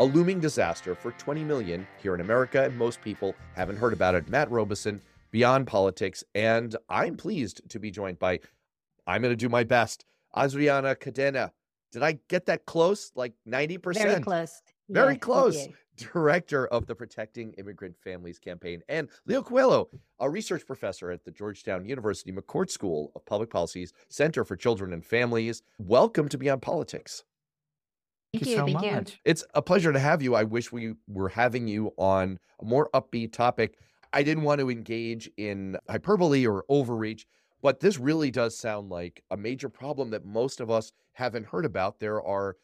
a looming disaster for 20 million here in America, and most people haven't heard about it. Matt Robison, Beyond Politics, and I'm pleased to be joined by, I'm going to do my best, Adriana Cadena. Did I get that close? Like 90%? Very close. Very close. Director of the Protecting Immigrant Families Campaign, and Leo Cuello, a research professor at the Georgetown University McCourt School of Public Policy's Center for Children and Families. Welcome to Beyond Politics. Thank you you. so Thank you. much. It's a pleasure to have you. I wish we were having you on a more upbeat topic. I didn't want to engage in hyperbole or overreach, but this really does sound like a major problem that most of us haven't heard about. There are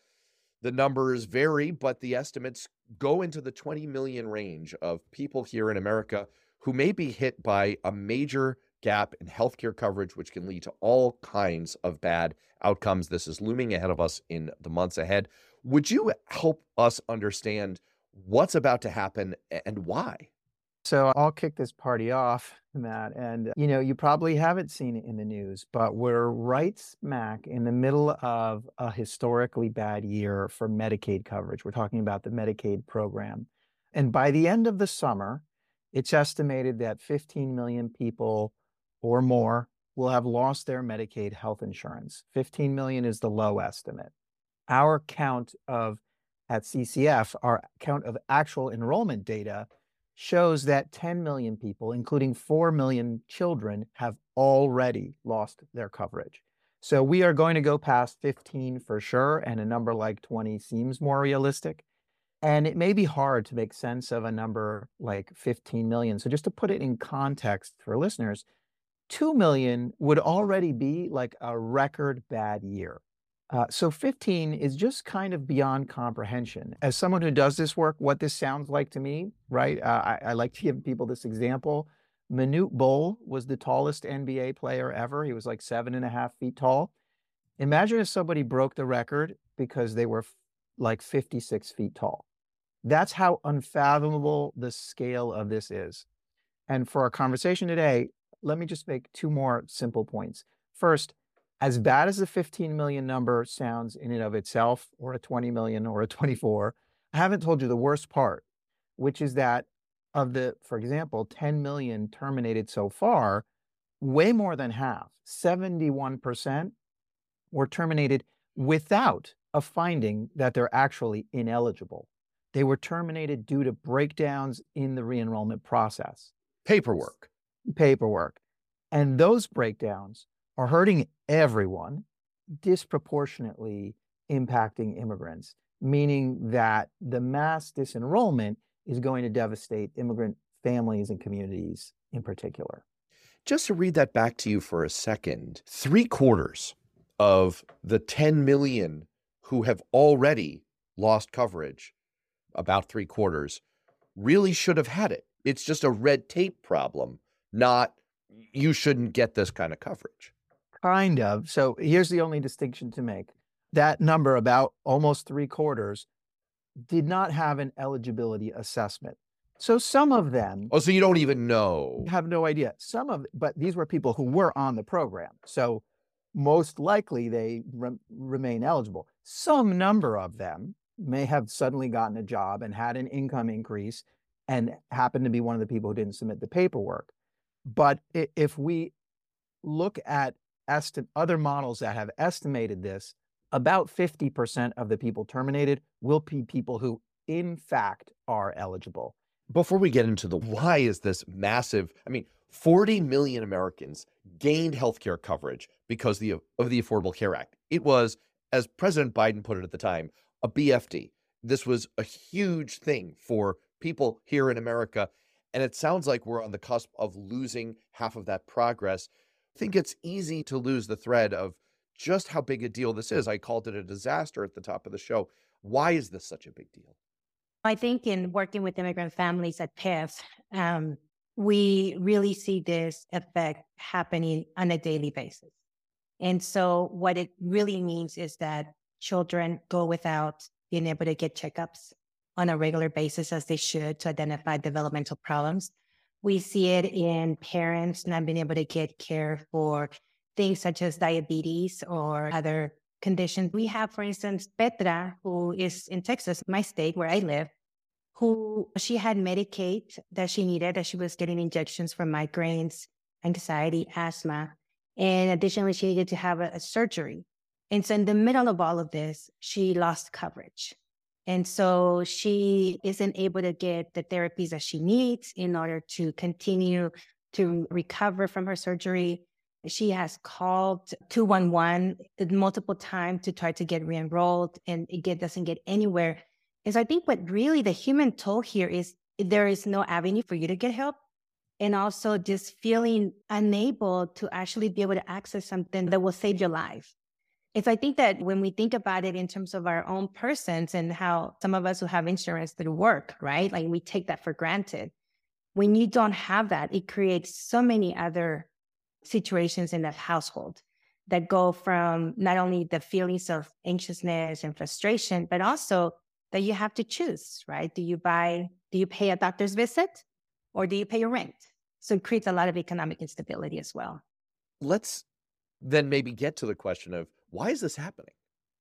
the numbers vary, but the estimates go into the 20 million range of people here in America who may be hit by a major gap in healthcare coverage, which can lead to all kinds of bad outcomes. This is looming ahead of us in the months ahead. Would you help us understand what's about to happen and why? So I'll kick this party off, Matt. And, you know, you probably haven't seen it in the news, but we're right smack in the middle of a historically bad year for Medicaid coverage. We're talking about the Medicaid program. And by the end of the summer, it's estimated that 15 million people or more will have lost their Medicaid health insurance. 15 million is the low estimate. Our count of, at CCF, our count of actual enrollment data shows that 10 million people, including 4 million children, have already lost their coverage. So we are going to go past 15 for sure, and a number like 20 seems more realistic. And it may be hard to make sense of a number like 15 million. So just to put it in context for listeners, 2 million would already be like a record bad year. Uh, so 15 is just kind of beyond comprehension. As someone who does this work, what this sounds like to me, right? Uh, I, I like to give people this example. Manute Bol was the tallest NBA player ever. He was like seven and a half feet tall. Imagine if somebody broke the record because they were f- like 56 feet tall. That's how unfathomable the scale of this is. And for our conversation today, let me just make two more simple points. First, as bad as the 15 million number sounds in and of itself, or a 20 million or a 24, I haven't told you the worst part, which is that of the, for example, 10 million terminated so far, way more than half, 71%, were terminated without a finding that they're actually ineligible. They were terminated due to breakdowns in the re enrollment process Paperwork. paperwork. And those breakdowns are hurting everyone, disproportionately impacting immigrants, meaning that the mass disenrollment is going to devastate immigrant families and communities in particular. Just to read that back to you for a second, three quarters of the 10 million who have already lost coverage, about three quarters, really should have had it. It's just a red tape problem, not you shouldn't get this kind of coverage. Kind of. So here's the only distinction to make that number, about almost three quarters, did not have an eligibility assessment. So some of them Oh, so you don't even know. have no idea. Some of, but these were people who were on the program. So most likely they re- remain eligible. Some number of them may have suddenly gotten a job and had an income increase and happened to be one of the people who didn't submit the paperwork. But if we look at esti- other models that have estimated this, about 50% of the people terminated will be people who, in fact, are eligible. Before we get into the why is this massive, I mean, 40 million Americans gained health care coverage because the, of the Affordable Care Act. It was, as President Biden put it at the time, a BFD. This was a huge thing for people here in America. And it sounds like we're on the cusp of losing half of that progress. Think it's easy to lose the thread of just how big a deal this is. I called it a disaster at the top of the show. Why is this such a big deal? I think in working with immigrant families at PIF, um, we really see this effect happening on a daily basis. And so, what it really means is that children go without being able to get checkups on a regular basis as they should to identify developmental problems. We see it in parents not being able to get care for things such as diabetes or other conditions. We have, for instance, Petra, who is in Texas, my state where I live, who she had Medicaid that she needed, that she was getting injections for migraines, anxiety, asthma. And additionally, she needed to have a, a surgery. And so, in the middle of all of this, she lost coverage. And so she isn't able to get the therapies that she needs in order to continue to recover from her surgery. She has called 211 multiple times to try to get re-enrolled and it get, doesn't get anywhere. And so I think what really the human toll here is there is no avenue for you to get help. And also just feeling unable to actually be able to access something that will save your life. It's I think that when we think about it in terms of our own persons and how some of us who have insurance through work, right? Like we take that for granted. When you don't have that, it creates so many other situations in that household that go from not only the feelings of anxiousness and frustration, but also that you have to choose, right? Do you buy, do you pay a doctor's visit or do you pay your rent? So it creates a lot of economic instability as well. Let's then maybe get to the question of why is this happening?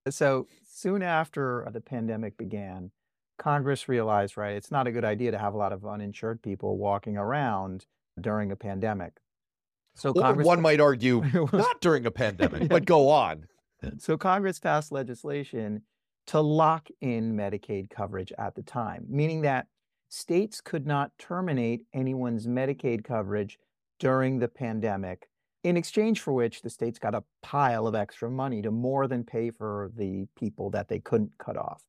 Uh, so soon after uh, the pandemic began, Congress realized, right, it's not a good idea to have a lot of uninsured people walking around during a pandemic. So or Congress, one might argue, not during a pandemic, but go on. So Congress passed legislation to lock in Medicaid coverage at the time, meaning that states could not terminate anyone's Medicaid coverage during the pandemic in exchange for which the states got a pile of extra money to more than pay for the people that they couldn't cut off.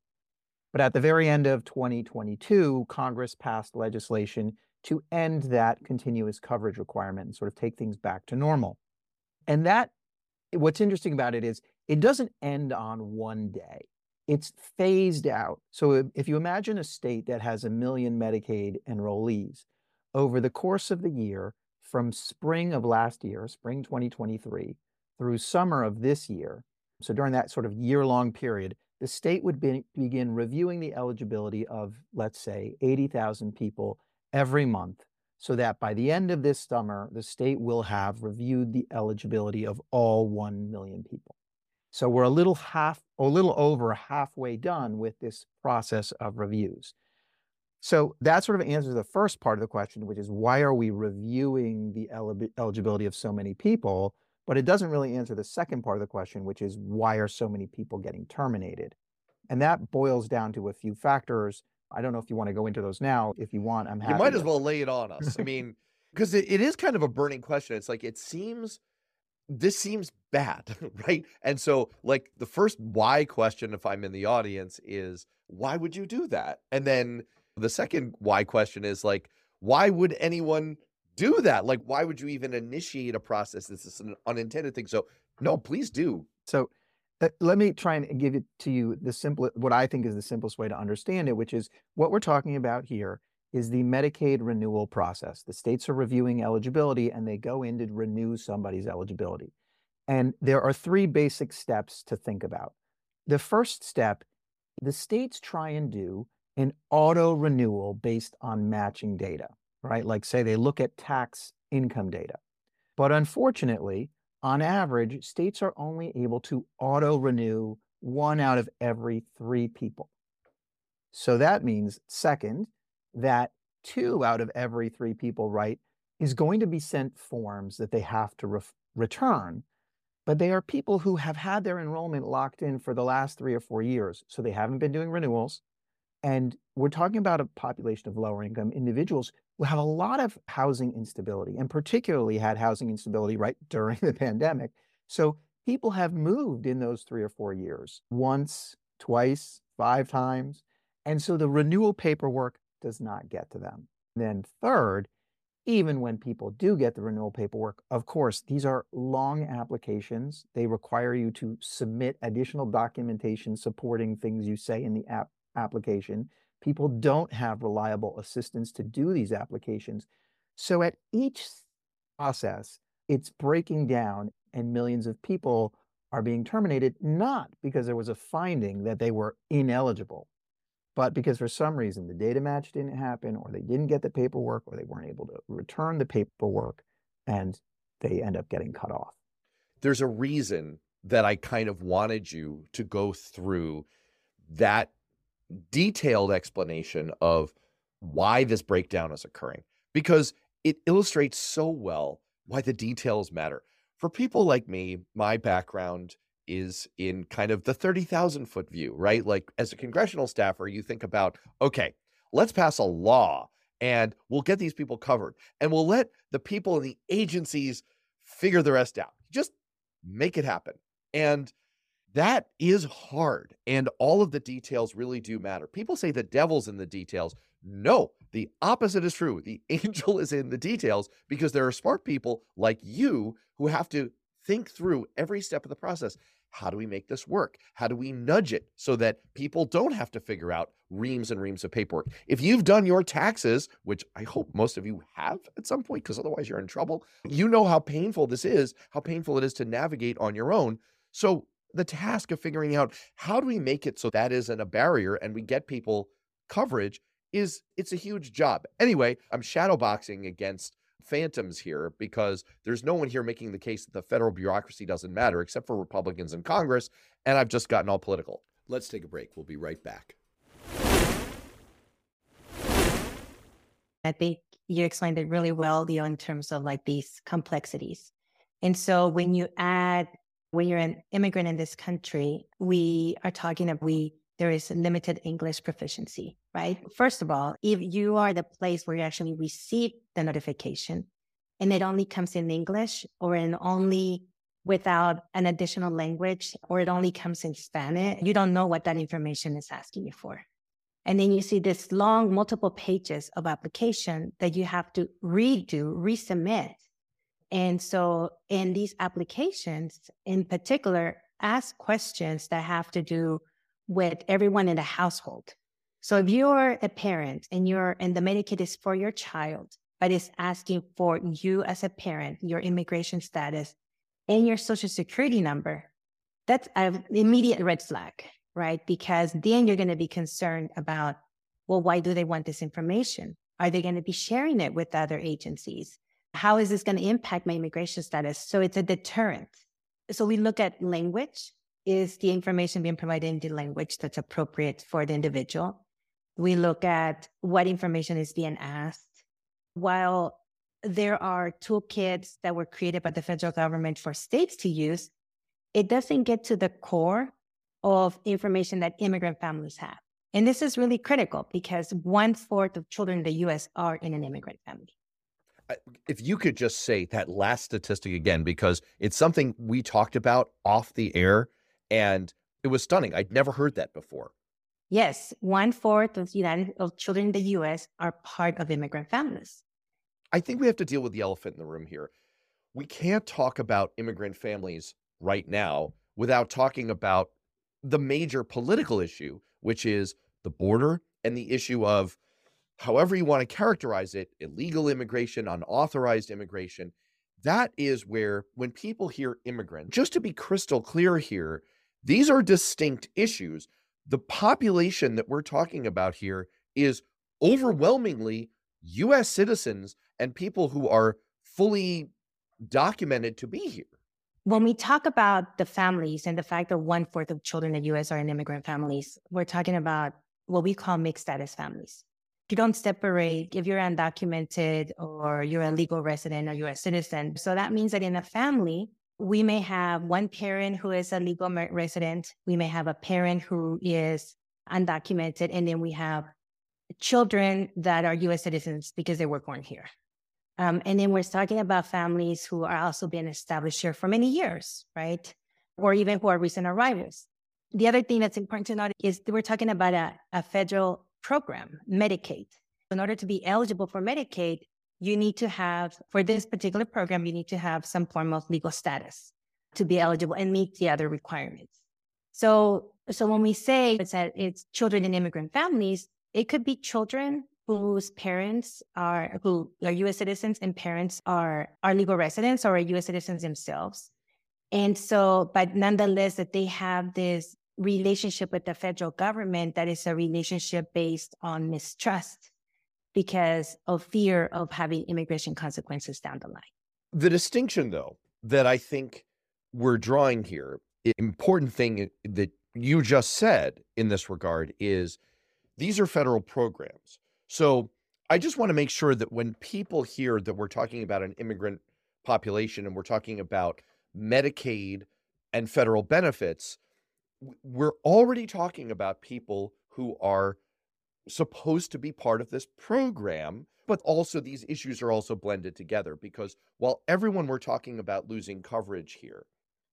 But at the very end of 2022, Congress passed legislation to end that continuous coverage requirement and sort of take things back to normal. And that, what's interesting about it is it doesn't end on one day. It's phased out. So if you imagine a state that has a million Medicaid enrollees, over the course of the year, from spring of last year, spring 2023, through summer of this year, so during that sort of year long period, the state would be, begin reviewing the eligibility of, let's say, 80,000 people every month, so that by the end of this summer, the state will have reviewed the eligibility of all 1 million people. So we're a little half, a little over halfway done with this process of reviews. So that sort of answers the first part of the question, which is why are we reviewing the eligibility of so many people? But it doesn't really answer the second part of the question, which is why are so many people getting terminated? And that boils down to a few factors. I don't know if you want to go into those now. If you want, I'm happy. You might as well lay it on us. I mean, because it, it is kind of a burning question. It's like it seems this seems bad, right? And so, like, the first why question, if I'm in the audience, is why would you do that? And then the second why question is like, why would anyone do that? Like, why would you even initiate a process? This is an unintended thing. So, no, please do. So, uh, let me try and give it to you the simple, what I think is the simplest way to understand it, which is what we're talking about here is the Medicaid renewal process. The states are reviewing eligibility and they go in to renew somebody's eligibility. And there are three basic steps to think about. The first step, the states try and do an auto renewal based on matching data, right? Like, say, they look at tax income data. But unfortunately, on average, states are only able to auto renew one out of every three people. So that means, second, that two out of every three people, right, is going to be sent forms that they have to re- return. But they are people who have had their enrollment locked in for the last three or four years. So they haven't been doing renewals. And we're talking about a population of lower income individuals who have a lot of housing instability and particularly had housing instability right during the pandemic. So people have moved in those three or four years once, twice, five times. And so the renewal paperwork does not get to them. Then, third, even when people do get the renewal paperwork, of course, these are long applications. They require you to submit additional documentation supporting things you say in the app application. People don't have reliable assistance to do these applications. So at each process, it's breaking down and millions of people are being terminated, not because there was a finding that they were ineligible, but because for some reason the data match didn't happen, or they didn't get the paperwork, or they weren't able to return the paperwork, and they end up getting cut off. There's a reason that I kind of wanted you to go through that detailed explanation of why this breakdown is occurring because it illustrates so well why the details matter. For people like me, my background is in kind of the 30,000 foot view, right? Like as a congressional staffer, you think about, okay, let's pass a law and we'll get these people covered and we'll let the people in the agencies figure the rest out. Just make it happen. And that is hard. And all of the details really do matter. People say the devil's in the details. No, the opposite is true. The angel is in the details because there are smart people like you who have to think through every step of the process. How do we make this work? How do we nudge it so that people don't have to figure out reams and reams of paperwork? If you've done your taxes, which I hope most of you have at some point, because otherwise you're in trouble, you know how painful this is, how painful it is to navigate on your own. So the task of figuring out how do we make it so that isn't a barrier and we get people coverage is it's a huge job. Anyway, I'm shadowboxing against phantoms here because there's no one here making the case that the federal bureaucracy doesn't matter except for Republicans in Congress and I've just gotten all political. Let's take a break. We'll be right back. I think you explained it really well, Leo, in terms of like these complexities. And so when you add when you're an immigrant in this country, we are talking about we there is limited English proficiency, right? First of all, if you are the place where you actually receive the notification and it only comes in English or in only without an additional language or it only comes in Spanish, you don't know what that information is asking you for. And then you see this long, multiple pages of application that you have to redo, resubmit and so in these applications in particular, ask questions that have to do with everyone in the household. So if you're a parent and you're and the Medicaid is for your child, but it's asking for you as a parent, your immigration status and your social security number, that's an immediate red flag, right? Because then you're going to be concerned about, well, why do they want this information? Are they going to be sharing it with other agencies? How is this going to impact my immigration status? So it's a deterrent. So we look at language. Is the information being provided in the language that's appropriate for the individual? We look at what information is being asked. While there are toolkits that were created by the federal government for states to use, it doesn't get to the core of information that immigrant families have. And this is really critical because one fourth of children in the US are in an immigrant family if you could just say that last statistic again, because it's something we talked about off the air and it was stunning. I'd never heard that before. Yes, one fourth of United of children in the U.S. are part of immigrant families. I think we have to deal with the elephant in the room here. We can't talk about immigrant families right now without talking about the major political issue, which is the border and the issue of however you want to characterize it, illegal immigration, unauthorized immigration, that is where when people hear immigrant, just to be crystal clear here, these are distinct issues. The population that we're talking about here is overwhelmingly US citizens and people who are fully documented to be here. When we talk about the families and the fact that one fourth of children in the US are in immigrant families, we're talking about what we call mixed status families you don't separate if you're undocumented or you're a legal resident or you're a citizen. So that means that in a family, we may have one parent who is a legal resident. We may have a parent who is undocumented. And then we have children that are US citizens because they were born here. Um, and then we're talking about families who are also being established here for many years, right? Or even who are recent arrivals. The other thing that's important to note is we're talking about a, a federal program, Medicaid. In order to be eligible for Medicaid, you need to have, for this particular program, you need to have some form of legal status to be eligible and meet the other requirements. So, so when we say it's that it's children in immigrant families, it could be children whose parents are who are U.S. citizens and parents are are legal residents or are U.S. citizens themselves. And so, but nonetheless, that they have this relationship with the federal government that is a relationship based on mistrust because of fear of having immigration consequences down the line. The distinction, though, that I think we're drawing here important thing that you just said in this regard is these are federal programs. So I just want to make sure that when people hear that we're talking about an immigrant population and we're talking about Medicaid and federal benefits, we're already talking about people who are supposed to be part of this program, but also these issues are also blended together because while everyone we're talking about losing coverage here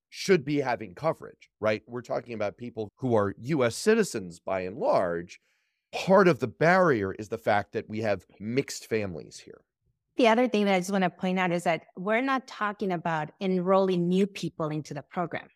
should be having coverage, right? We're talking about people who are US citizens by and large. Part of the barrier is the fact that we have mixed families here. The other thing that I just want to point out is that we're not talking about enrolling new people into the program.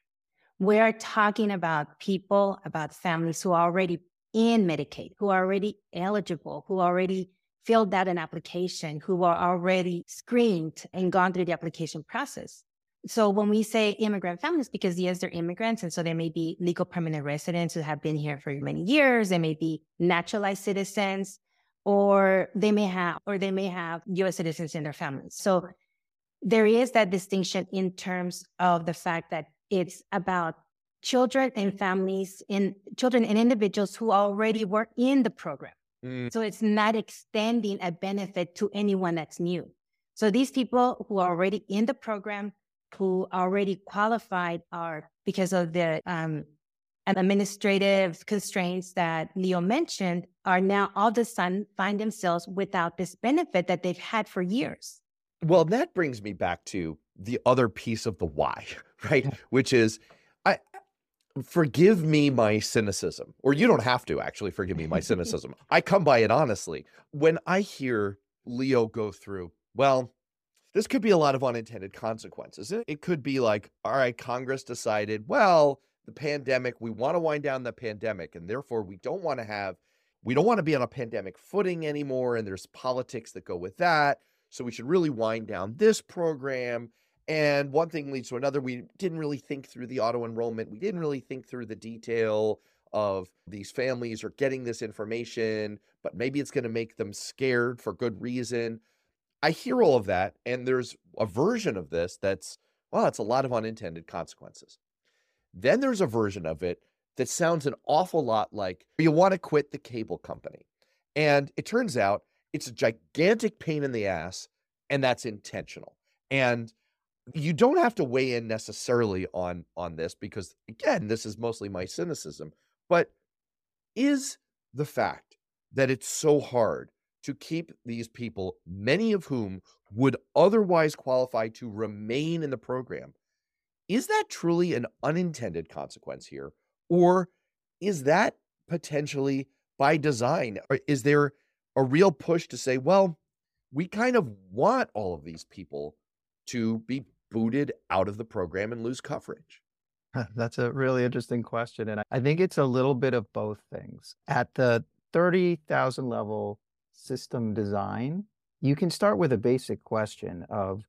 We're talking about people, about families who are already in Medicaid, who are already eligible, who already filled out an application, who are already screened and gone through the application process. So when we say immigrant families, because yes, they're immigrants, and so they may be legal permanent residents who have been here for many years, they may be naturalized citizens, or they may have or they may have US citizens in their families. So there is that distinction in terms of the fact that it's about children and families and children and individuals who already were in the program. Mm. So it's not extending a benefit to anyone that's new. So these people who are already in the program, who already qualified are because of the um, administrative constraints that Leo mentioned are now all of a sudden find themselves without this benefit that they've had for years. Well, that brings me back to the other piece of the why, right? Which is I forgive me my cynicism, or you don't have to actually forgive me my cynicism. I come by it honestly. When I hear Leo go through, well, this could be a lot of unintended consequences. It could be like, all right, Congress decided, well, the pandemic, we want to wind down the pandemic, and therefore we don't want to have, we don't want to be on a pandemic footing anymore, and there's politics that go with that. So we should really wind down this program. And one thing leads to another. We didn't really think through the auto enrollment. We didn't really think through the detail of these families are getting this information, but maybe it's going to make them scared for good reason. I hear all of that. And there's a version of this that's, well, it's a lot of unintended consequences. Then there's a version of it that sounds an awful lot like you want to quit the cable company. And it turns out it's a gigantic pain in the ass, and that's intentional. And you don't have to weigh in necessarily on on this because again, this is mostly my cynicism, but is the fact that it's so hard to keep these people, many of whom would otherwise qualify to remain in the program, is that truly an unintended consequence here? Or is that potentially by design? Or is there a real push to say, well, we kind of want all of these people to be booted out of the program and lose coverage? That's a really interesting question. And I think it's a little bit of both things. At the 30,000 level system design, you can start with a basic question of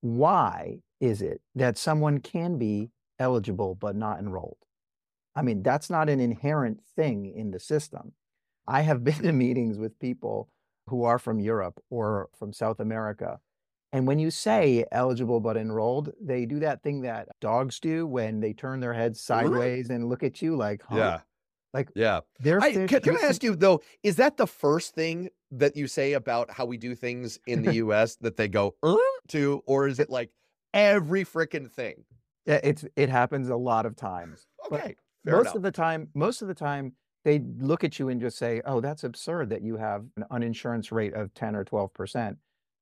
why is it that someone can be eligible but not enrolled? I mean, that's not an inherent thing in the system. I have been to meetings with people who are from Europe or from South America. And when you say eligible but enrolled, they do that thing that dogs do when they turn their heads sideways and look at you like, huh? Yeah. Like, yeah. They're I, can, can I ask you though, is that the first thing that you say about how we do things in the US that they go er? to, or is it like every freaking thing? Yeah, it's it happens a lot of times. Okay. most enough. of the time, most of the time they look at you and just say, "Oh, that's absurd that you have an uninsurance rate of 10 or 12%."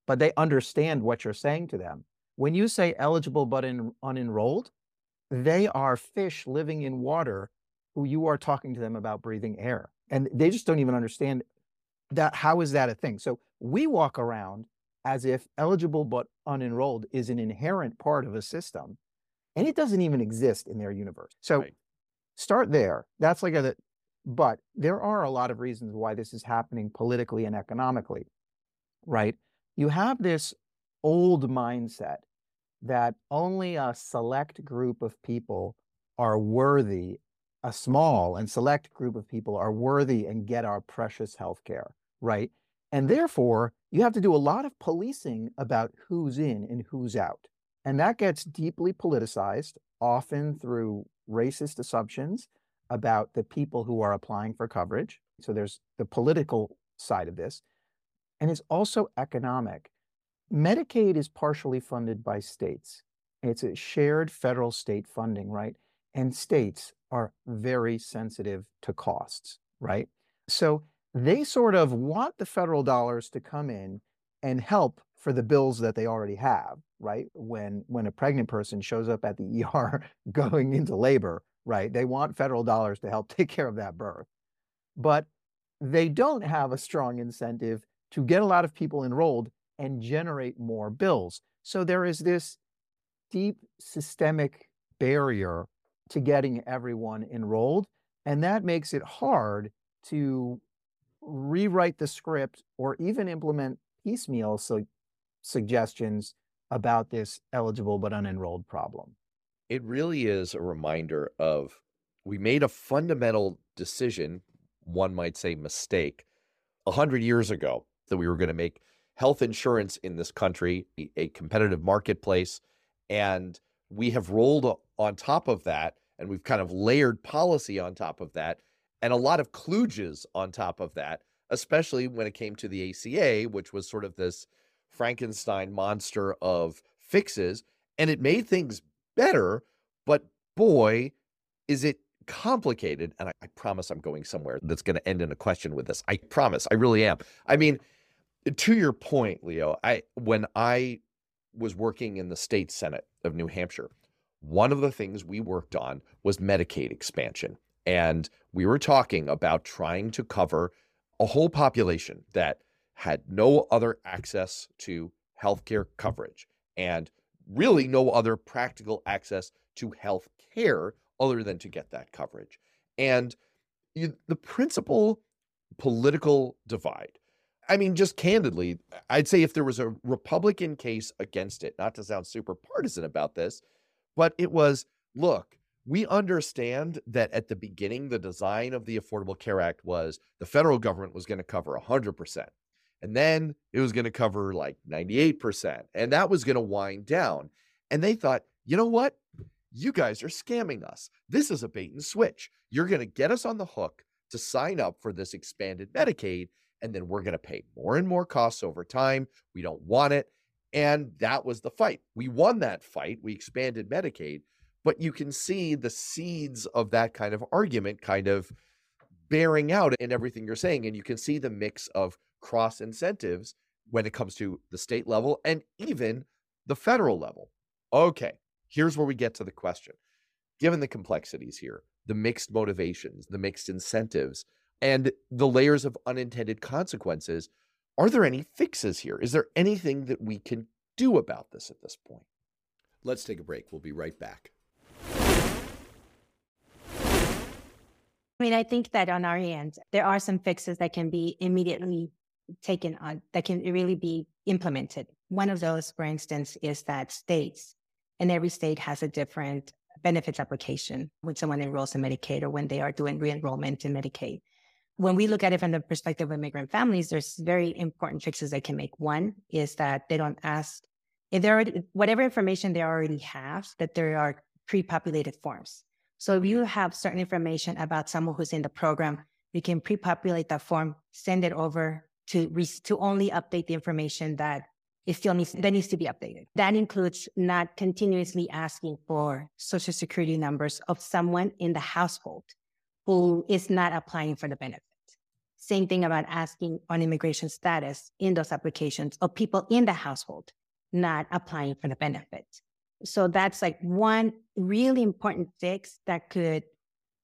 But they understand what you're saying to them. When you say eligible but in, unenrolled, they are fish living in water who you are talking to them about breathing air. And they just don't even understand that how is that a thing? So we walk around as if eligible but unenrolled is an inherent part of a system and it doesn't even exist in their universe. So right. start there. That's like a but there are a lot of reasons why this is happening politically and economically. Right? You have this old mindset that only a select group of people are worthy a small and select group of people are worthy and get our precious health care, right? And therefore, you have to do a lot of policing about who's in and who's out. And that gets deeply politicized, often through racist assumptions about the people who are applying for coverage. So there's the political side of this. And it's also economic. Medicaid is partially funded by states. It's a shared federal state funding, right? And states are very sensitive to costs, right? So they sort of want the federal dollars to come in and help for the bills that they already have, right? When when a pregnant person shows up at the ER going into labor, right? They want federal dollars to help take care of that birth. But they don't have a strong incentive to get a lot of people enrolled and generate more bills. So there is this deep systemic barrier to getting everyone enrolled. And that makes it hard to rewrite the script or even implement piecemeal su- suggestions about this eligible but unenrolled problem. It really is a reminder of we made a fundamental decision, one might say mistake, 100 years ago that we were going to make health insurance in this country a competitive marketplace. And we have rolled on top of that, and we've kind of layered policy on top of that, and a lot of kludges on top of that, especially when it came to the ACA, which was sort of this Frankenstein monster of fixes. And it made things better, but boy, is it complicated. And I, I promise I'm going somewhere that's going to end in a question with this. I promise. I really am. I mean, to your point, Leo, I when I was working in the state senate of New Hampshire, one of the things we worked on was Medicaid expansion. And we were talking about trying to cover a whole population that had no other access to healthcare coverage and really no other practical access to health care other than to get that coverage. And you, the principal political divide I mean, just candidly, I'd say if there was a Republican case against it, not to sound super partisan about this, but it was look, we understand that at the beginning, the design of the Affordable Care Act was the federal government was going to cover 100%. And then it was going to cover like 98%. And that was going to wind down. And they thought, you know what? You guys are scamming us. This is a bait and switch. You're going to get us on the hook to sign up for this expanded Medicaid and then we're going to pay more and more costs over time. We don't want it. And that was the fight. We won that fight. We expanded Medicaid, but you can see the seeds of that kind of argument kind of bearing out in everything you're saying. And you can see the mix of cross incentives when it comes to the state level and even the federal level. Okay, here's where we get to the question. Given the complexities here, the mixed motivations, the mixed incentives, and the layers of unintended consequences. Are there any fixes here? Is there anything that we can do about this at this point? Let's take a break. We'll be right back. I mean, I think that on our end, there are some fixes that can be immediately taken on, that can really be implemented. One of those, for instance, is that states, and every state has a different benefits application when someone enrolls in Medicaid or when they are doing re enrollment in Medicaid when we look at it from the perspective of immigrant families, there's very important fixes they can make. One is that they don't ask if there are whatever information they already have, that there are pre-populated forms. So if you have certain information about someone who's in the program, we can pre-populate that form, send it over to re- to only update the information that it still needs that needs to be updated. That includes not continuously asking for social security numbers of someone in the household who is not applying for the benefit. Same thing about asking on immigration status in those applications of people in the household not applying for the benefit. So that's like one really important fix that could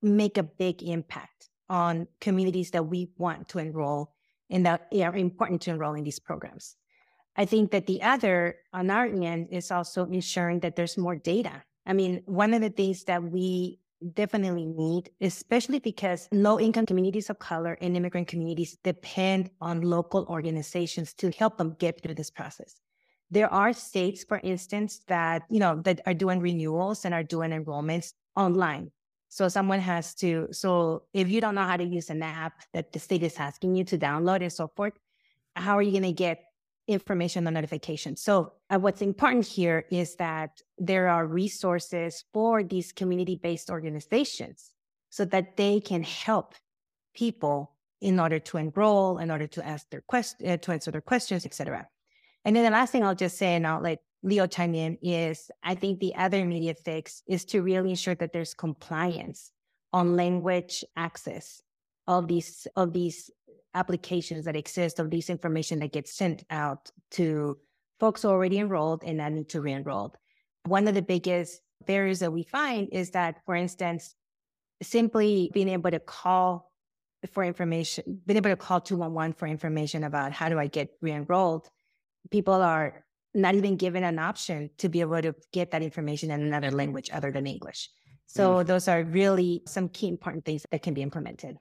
make a big impact on communities that we want to enroll and that are important to enroll in these programs. I think that the other on our end is also ensuring that there's more data. I mean, one of the things that we definitely need, especially because low income communities of color and immigrant communities depend on local organizations to help them get through this process. There are states, for instance, that, you know, that are doing renewals and are doing enrollments online. So someone has to, so if you don't know how to use an app that the state is asking you to download and so forth, how are you going to get information on notification. So, uh, what's important here is that there are resources for these community based organizations so that they can help people in order to enroll, in order to ask their questions, uh, to answer their questions, etc. And then the last thing I'll just say, and I'll let Leo chime in, is I think the other immediate fix is to really ensure that there's compliance on language access of these of these applications that exist of this information that gets sent out to folks already enrolled and that need to re-enroll. One of the biggest barriers that we find is that, for instance, simply being able to call for information, being able to call 211 for information about how do I get re-enrolled, people are not even given an option to be able to get that information in another language other than English. So mm. those are really some key important things that can be implemented.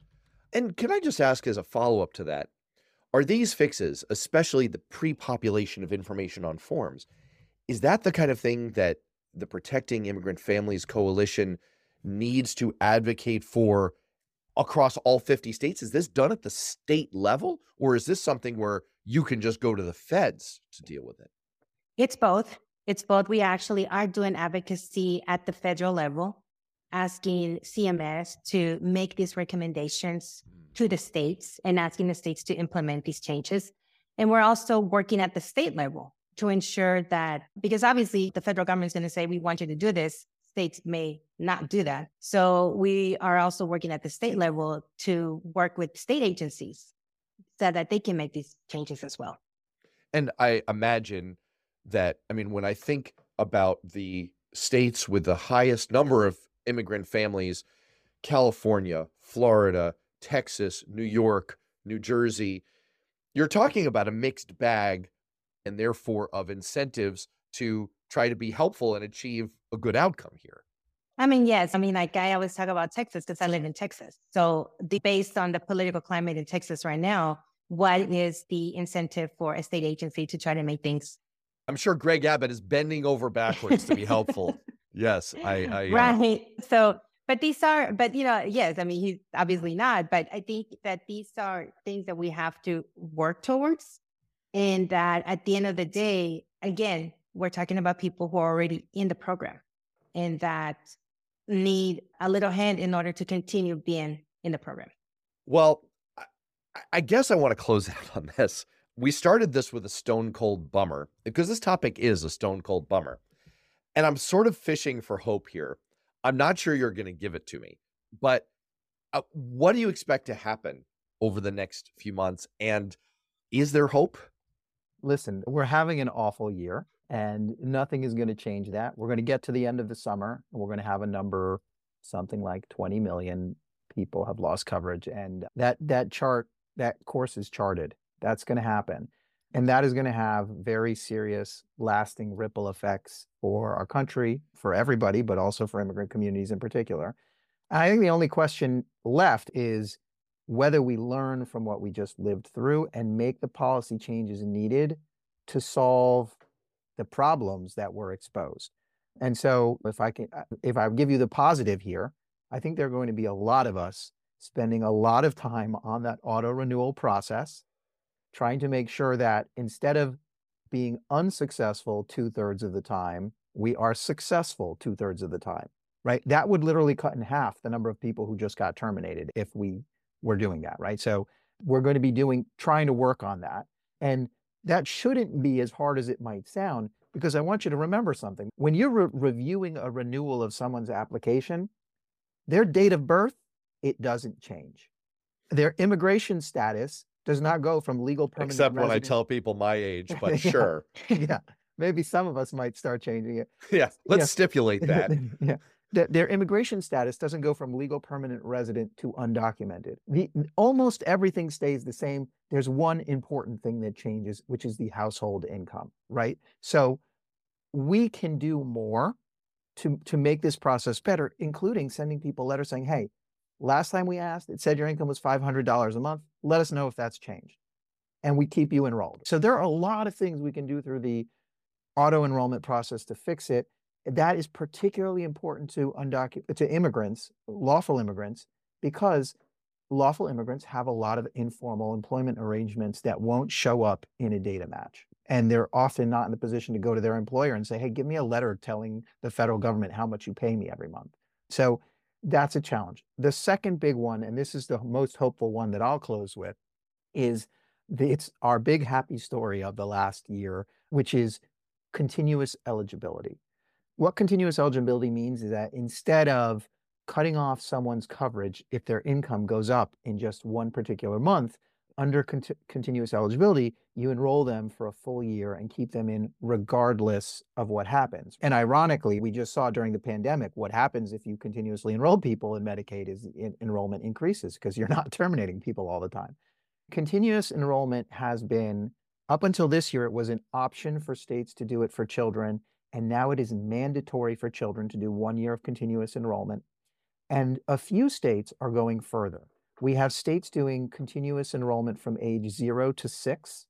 And can I just ask as a follow up to that, are these fixes, especially the pre-population of information on forms, is that the kind of thing that the Protecting Immigrant Families Coalition needs to advocate for across all 50 states? Is this done at the state level or is this something where you can just go to the feds to deal with it? It's both. It's both. We actually are doing advocacy at the federal level asking CMS to make these recommendations mm. to the states and asking the states to implement these changes. And we're also working at the state level to ensure that, because obviously the federal government is going to say, we want you to do this. States may not do that. So we are also working at the state level to work with state agencies so that they can make these changes as well. And I imagine that, I mean, when I think about the states with the highest number of immigrant families California, Florida, Texas, New York, New Jersey. You're talking about a mixed bag and therefore of incentives to try to be helpful and achieve a good outcome here. I mean, yes. I mean, like I always talk about Texas because I live in Texas. So, the, based on the political climate in Texas right now, what is the incentive for a state agency to try to make things? I'm sure Greg Abbott is bending over backwards to be helpful. Yes, I, I uh... right. So, but these are, but you know, yes, I mean, he's obviously not, but I think that these are things that we have to work towards. And that at the end of the day, again, we're talking about people who are already in the program and that need a little hand in order to continue being in the program. Well, I guess I want to close out on this. We started this with a stone cold bummer because this topic is a stone cold bummer. And I'm sort of fishing for hope here. I'm not sure you're going to give it to me, but uh, what do you expect to happen over the next few months? And is there hope? Listen, we're having an awful year and nothing is going to change that. We're going to get to the end of the summer and we're going to have a number something like 20 million people have lost coverage and that that chart that course is charted. That's going to happen. And that is going to have very serious, lasting ripple effects for our country, for everybody, but also for immigrant communities in particular. And I think the only question left is whether we learn from what we just lived through and make the policy changes needed to solve the problems that were exposed. And so if I can uh, if I give you the positive here, I think there are going to be a lot of us spending a lot of time on that auto renewal process trying to make sure that instead of being unsuccessful two thirds of the time, we are successful two thirds of the time, right? That would literally cut in half the number of people who just got terminated if we were doing that, right? So we're going to be doing, trying to work on that. And that shouldn't be as hard as it might sound because I want you to remember something. When you're re- reviewing a renewal of someone's application, their date of birth, it doesn't change. Their immigration status does not go from legal permanent except when I tell people my age, but yeah. sure. yeah. Maybe some of us might start changing it. Yeah. Let's yeah. stipulate that. yeah. their immigration status doesn't go from legal permanent resident to undocumented. The, almost everything stays the same. There's one important thing that changes, which is the household income, right? So we can do more to, to make this process better, including sending people letters saying, hey, Last time we asked, it said your income was $500 a month. Let us know if that's changed. And we keep you enrolled. So there are a lot of things we can do through the auto enrollment process to fix it. That is particularly important to undocumented to immigrants, lawful immigrants, because lawful immigrants have a lot of informal employment arrangements that won't show up in a data match. And they're often not in the position to go to their employer and say, hey, give me a letter telling the federal government how much you pay me every month. So that's a challenge. The second big one, and this is the most hopeful one that I'll close with, is the, it's our big happy story of the last year, which is continuous eligibility. What continuous eligibility means is that instead of cutting off someone's coverage if their income goes up in just one particular month, under cont- continuous eligibility, you enroll them for a full year and keep them in regardless of what happens. And ironically, we just saw during the pandemic what happens if you continuously enroll people in Medicaid is in- enrollment increases because you're not terminating people all the time. Continuous enrollment has been up until this year, it was an option for states to do it for children, and now it is mandatory for children to do one year of continuous enrollment. And a few states are going further. We have states doing continuous enrollment from age zero to six.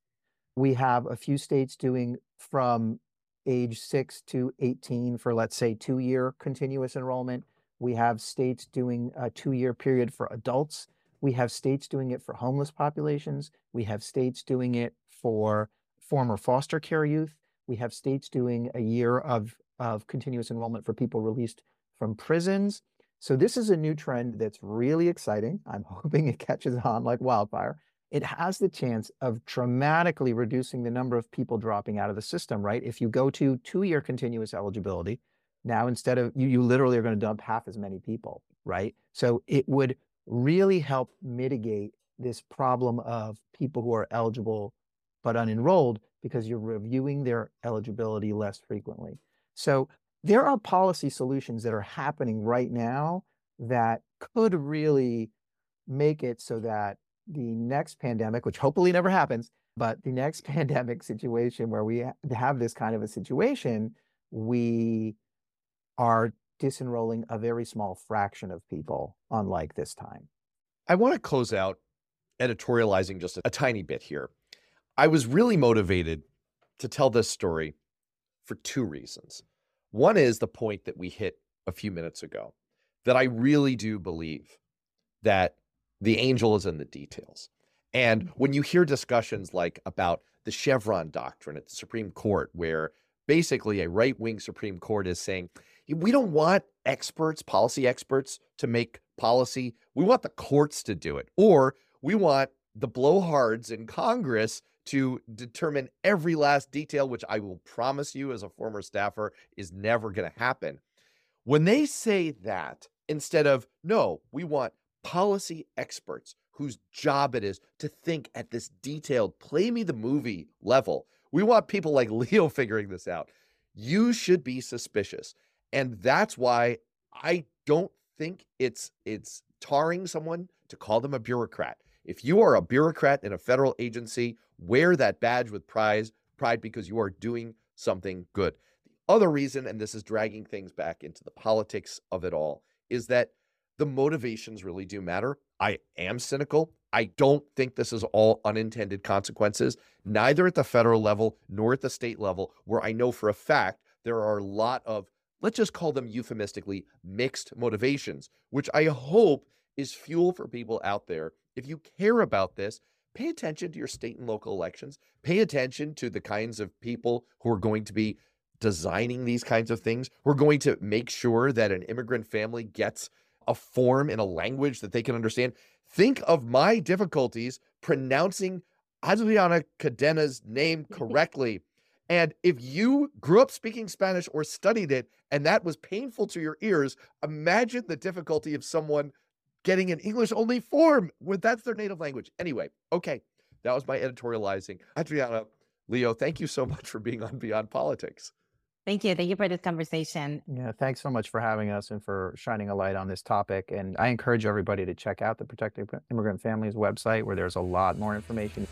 We have a few states doing from age six to 18 for, let's say, two year continuous enrollment. We have states doing a two year period for adults. We have states doing it for homeless populations. We have states doing it for former foster care youth. We have states doing a year of, of continuous enrollment for people released from prisons. So this is a new trend that's really exciting. I'm hoping it catches on like wildfire. It has the chance of dramatically reducing the number of people dropping out of the system, right? If you go to two-year continuous eligibility, now instead of you, you literally are going to dump half as many people, right? So it would really help mitigate this problem of people who are eligible but unenrolled because you're reviewing their eligibility less frequently. So there are policy solutions that are happening right now that could really make it so that the next pandemic, which hopefully never happens, but the next pandemic situation where we have this kind of a situation, we are disenrolling a very small fraction of people, unlike this time. I want to close out editorializing just a, a tiny bit here. I was really motivated to tell this story for two reasons. One is the point that we hit a few minutes ago that I really do believe that the angel is in the details. And mm. when you hear discussions like about the Chevron doctrine at the Supreme Court, where basically a right wing Supreme Court is saying, we don't want experts, policy experts, to make policy. We want the courts to do it. Or we want the blowhards in Congress to determine every last detail, which I will promise you as a former staffer is never going to happen. When they say that, instead of, no, we want policy experts whose job it is to think at this detailed, play me the movie level, we want people like Leo figuring this out. You should be suspicious. And that's why I don't think it's it's tarring someone to call them a bureaucrat. If you are a bureaucrat in a federal agency, wear that badge with pride, pride because you are doing something good. The other reason, and this is dragging things back into the politics of it all, is that the motivations really do matter. I am cynical. I don't think this is all unintended consequences, neither at the federal level nor at the state level, where I know for a fact there are a lot of, let's just call them euphemistically, mixed motivations, which I hope is fuel for people out there. If you care about this, pay attention to your state and local elections. Pay attention to the kinds of people who are going to be designing these kinds of things. We're going to make sure that an immigrant family gets a form in a language that they can understand. Think of my difficulties pronouncing Adriana Cadena's name correctly. And if you grew up speaking Spanish or studied it and that was painful to your ears, imagine the difficulty of someone getting an English only form when that's their native language. Anyway, okay, that was my editorializing. Adriana, Leo, thank you so much for being on Beyond Politics. Thank you. Thank you for this conversation. Yeah, thanks so much for having us and for shining a light on this topic. And I encourage everybody to check out the Protecting Immigrant Families website where there's a lot more information.